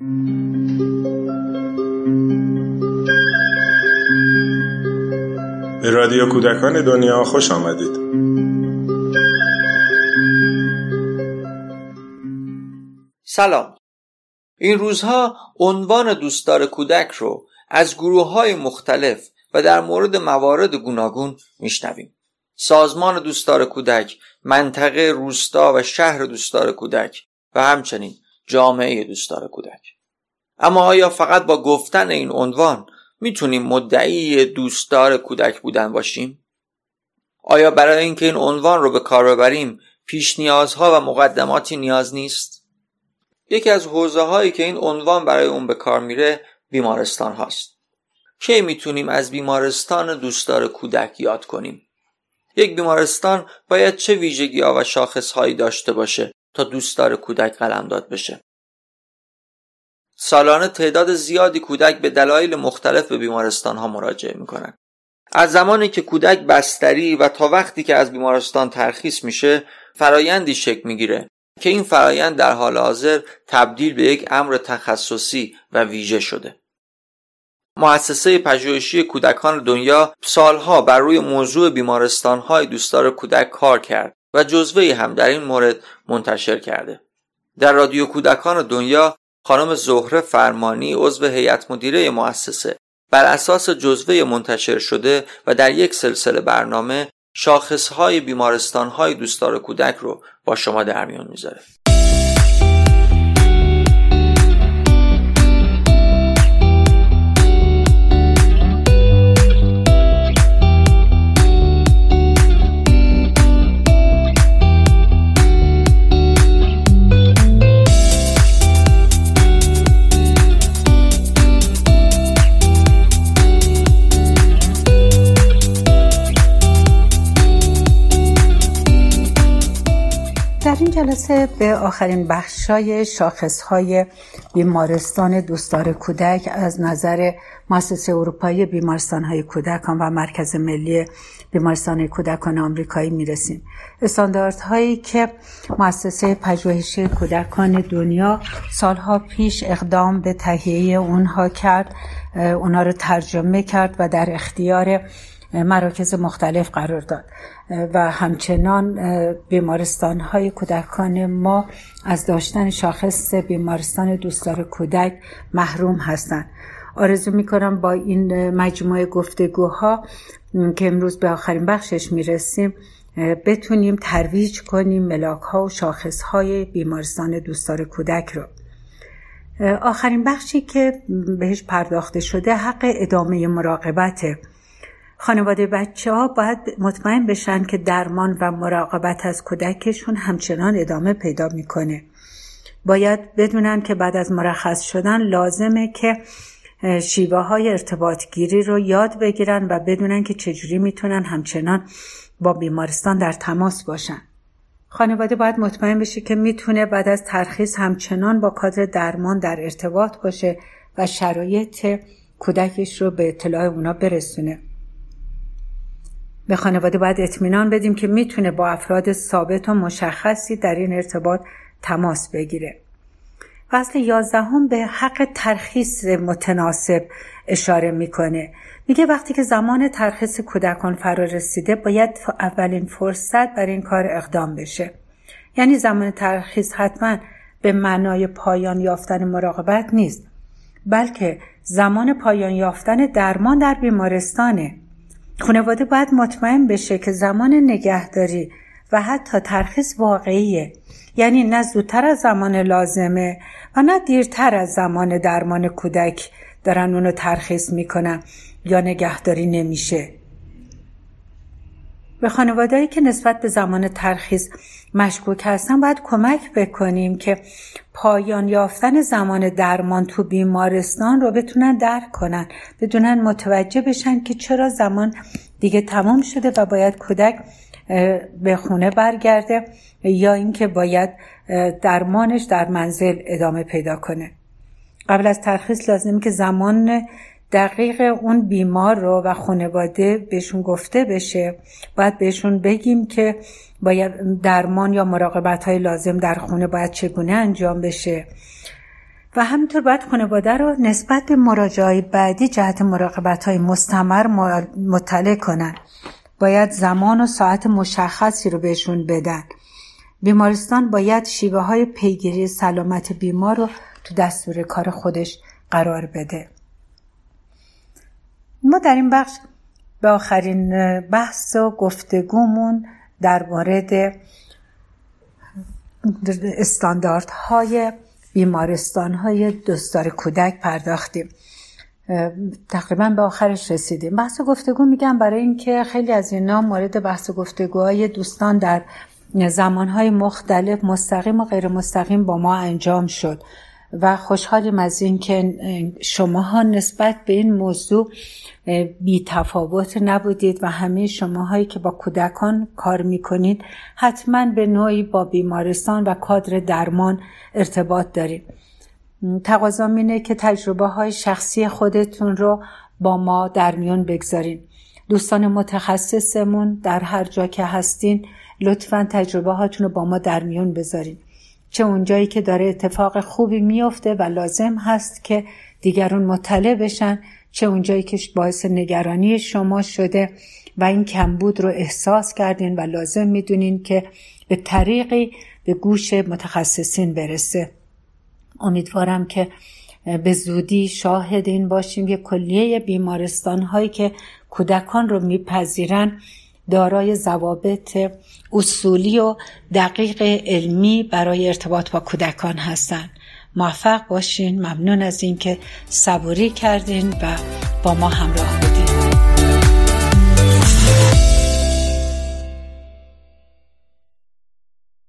به رادیو کودکان دنیا خوش آمدید. سلام. این روزها عنوان دوستدار کودک رو از گروه های مختلف و در مورد موارد گوناگون میشنویم. سازمان دوستدار کودک منطقه روستا و شهر دوستدار کودک و همچنین جامعه دوستدار کودک اما آیا فقط با گفتن این عنوان می‌تونیم مدعی دوستدار کودک بودن باشیم؟ آیا برای اینکه این عنوان رو به کار ببریم پیش نیازها و مقدماتی نیاز نیست؟ یکی از حوزه هایی که این عنوان برای اون به کار میره بیمارستان هاست. کی می‌تونیم از بیمارستان دوستدار کودک یاد کنیم؟ یک بیمارستان باید چه ویژگی ها و شاخص هایی داشته باشه تا دوستدار کودک قلمداد بشه؟ سالانه تعداد زیادی کودک به دلایل مختلف به بیمارستان ها مراجعه می‌کنند. از زمانی که کودک بستری و تا وقتی که از بیمارستان ترخیص میشه فرایندی شکل می‌گیره که این فرایند در حال حاضر تبدیل به یک امر تخصصی و ویژه شده مؤسسه پژوهشی کودکان دنیا سالها بر روی موضوع بیمارستان های دوستدار کودک کار کرد و جزوه هم در این مورد منتشر کرده. در رادیو کودکان دنیا خانم زهره فرمانی عضو هیئت مدیره مؤسسه. بر اساس جزوه منتشر شده و در یک سلسله برنامه شاخصهای بیمارستانهای دوستدار کودک رو با شما در میان می‌ذاره. جلسه به آخرین بخشای شاخصهای بیمارستان دوستدار کودک از نظر مؤسسه اروپایی بیمارستانهای کودکان و مرکز ملی بیمارستان کودکان آمریکایی می‌رسیم. استانداردهایی که مؤسسه پژوهشی کودکان دنیا سالها پیش اقدام به تهیه اونها کرد اونها رو ترجمه کرد و در اختیار مراکز مختلف قرار داد. و همچنان بیمارستان های کودکان ما از داشتن شاخص بیمارستان دوستدار کودک محروم هستند. آرزو می کنم با این مجموعه گفتگوها که امروز به آخرین بخشش می رسیم بتونیم ترویج کنیم ملاک ها و شاخص های بیمارستان دوستدار کودک رو. آخرین بخشی که بهش پرداخته شده حق ادامه مراقبته. خانواده بچه ها باید مطمئن بشن که درمان و مراقبت از کودکشون همچنان ادامه پیدا می‌کنه. باید بدونن که بعد از مرخص شدن لازمه که شیوه های ارتباط گیری رو یاد بگیرن و بدونن که چجوری می‌تونن همچنان با بیمارستان در تماس باشن. خانواده باید مطمئن بشه که می‌تونه بعد از ترخیص همچنان با کادر درمان در ارتباط باشه و شرایط کودکش رو به اطلاع اونا برسونه. به خانواده باید اطمینان بدیم که می‌تونه با افراد ثابت و مشخصی در این ارتباط تماس بگیره. فصل یازدهم به حق ترخیص متناسب اشاره می‌کنه. میگه وقتی که زمان ترخیص کودکان فرا رسیده باید اولین فرصت بر این کار اقدام بشه. یعنی زمان ترخیص حتما به معنای پایان یافتن مراقبت نیست بلکه زمان پایان یافتن درمان در بیمارستانه خانواده باید مطمئن بشه که زمان نگهداری و حتی ترخیص واقعیه. یعنی نه زودتر از زمان لازمه و نه دیرتر از زمان درمان کودک دارن اونو ترخیص می‌کنن یا نگهداری نمیشه. به خانوادهایی که نسبت به زمان ترخیص مشکوک هستن باید کمک بکنیم که پایان یافتن زمان درمان تو بیمارستان رو بتونن درک کنن بدونن متوجه بشن که چرا زمان دیگه تمام شده و باید کودک به خونه برگرده یا اینکه باید درمانش در منزل ادامه پیدا کنه. قبل از ترخیص لازم که زمان دقیق اون بیمار رو و خانواده بهشون گفته بشه باید بهشون بگیم که باید درمان یا مراقبت های لازم در خونه باید چگونه انجام بشه. و همینطور باید خانواده رو نسبت به مراجعه بعدی جهت مراقبت های مستمر مطلع کنن. باید زمان و ساعت مشخصی رو بهشون بدن. بیمارستان باید شیوه های پیگیری سلامت بیمار رو تو دستور کار خودش قرار بده. ما در این بخش به آخرین بحث و گفتگومون در مورد استانداردهای بیمارستان های دوستار کودک پرداختیم. تقریبا به آخرش رسیدیم. بحث گفتگو میگم برای اینکه خیلی از اینا مورد بحث گفتگوهای دوستان در زمانهای مختلف مستقیم و غیر مستقیم با ما انجام شد. و خوشحالیم از اینکه شماها نسبت به این موضوع بی تفاوت نبودید و همه شماهایی که با کودکان کار می‌کنید حتما به نوعی با بیمارستان و کادر درمان ارتباط دارید. تقاضا اینه که تجربه های شخصی خودتون رو با ما در میون بگذارین دوستان متخصصمون در هر جا که هستین لطفا تجربه هاتون رو با ما در میون بذارین چه اونجایی که داره اتفاق خوبی میفته و لازم هست که دیگران مطلع بشن چه اونجایی که باعث نگرانی شما شده و این کمبود رو احساس کردین و لازم می‌دونین که به طریقی به گوش متخصصین برسه. امیدوارم که به زودی شاهد این باشیم. که کلیه بیمارستان هایی که کودکان رو میپذیرن. دارای ضوابط اصولی و دقیق علمی برای ارتباط با کودکان هستند موفق باشین. ممنون از اینکه صبوری کردین و با ما همراه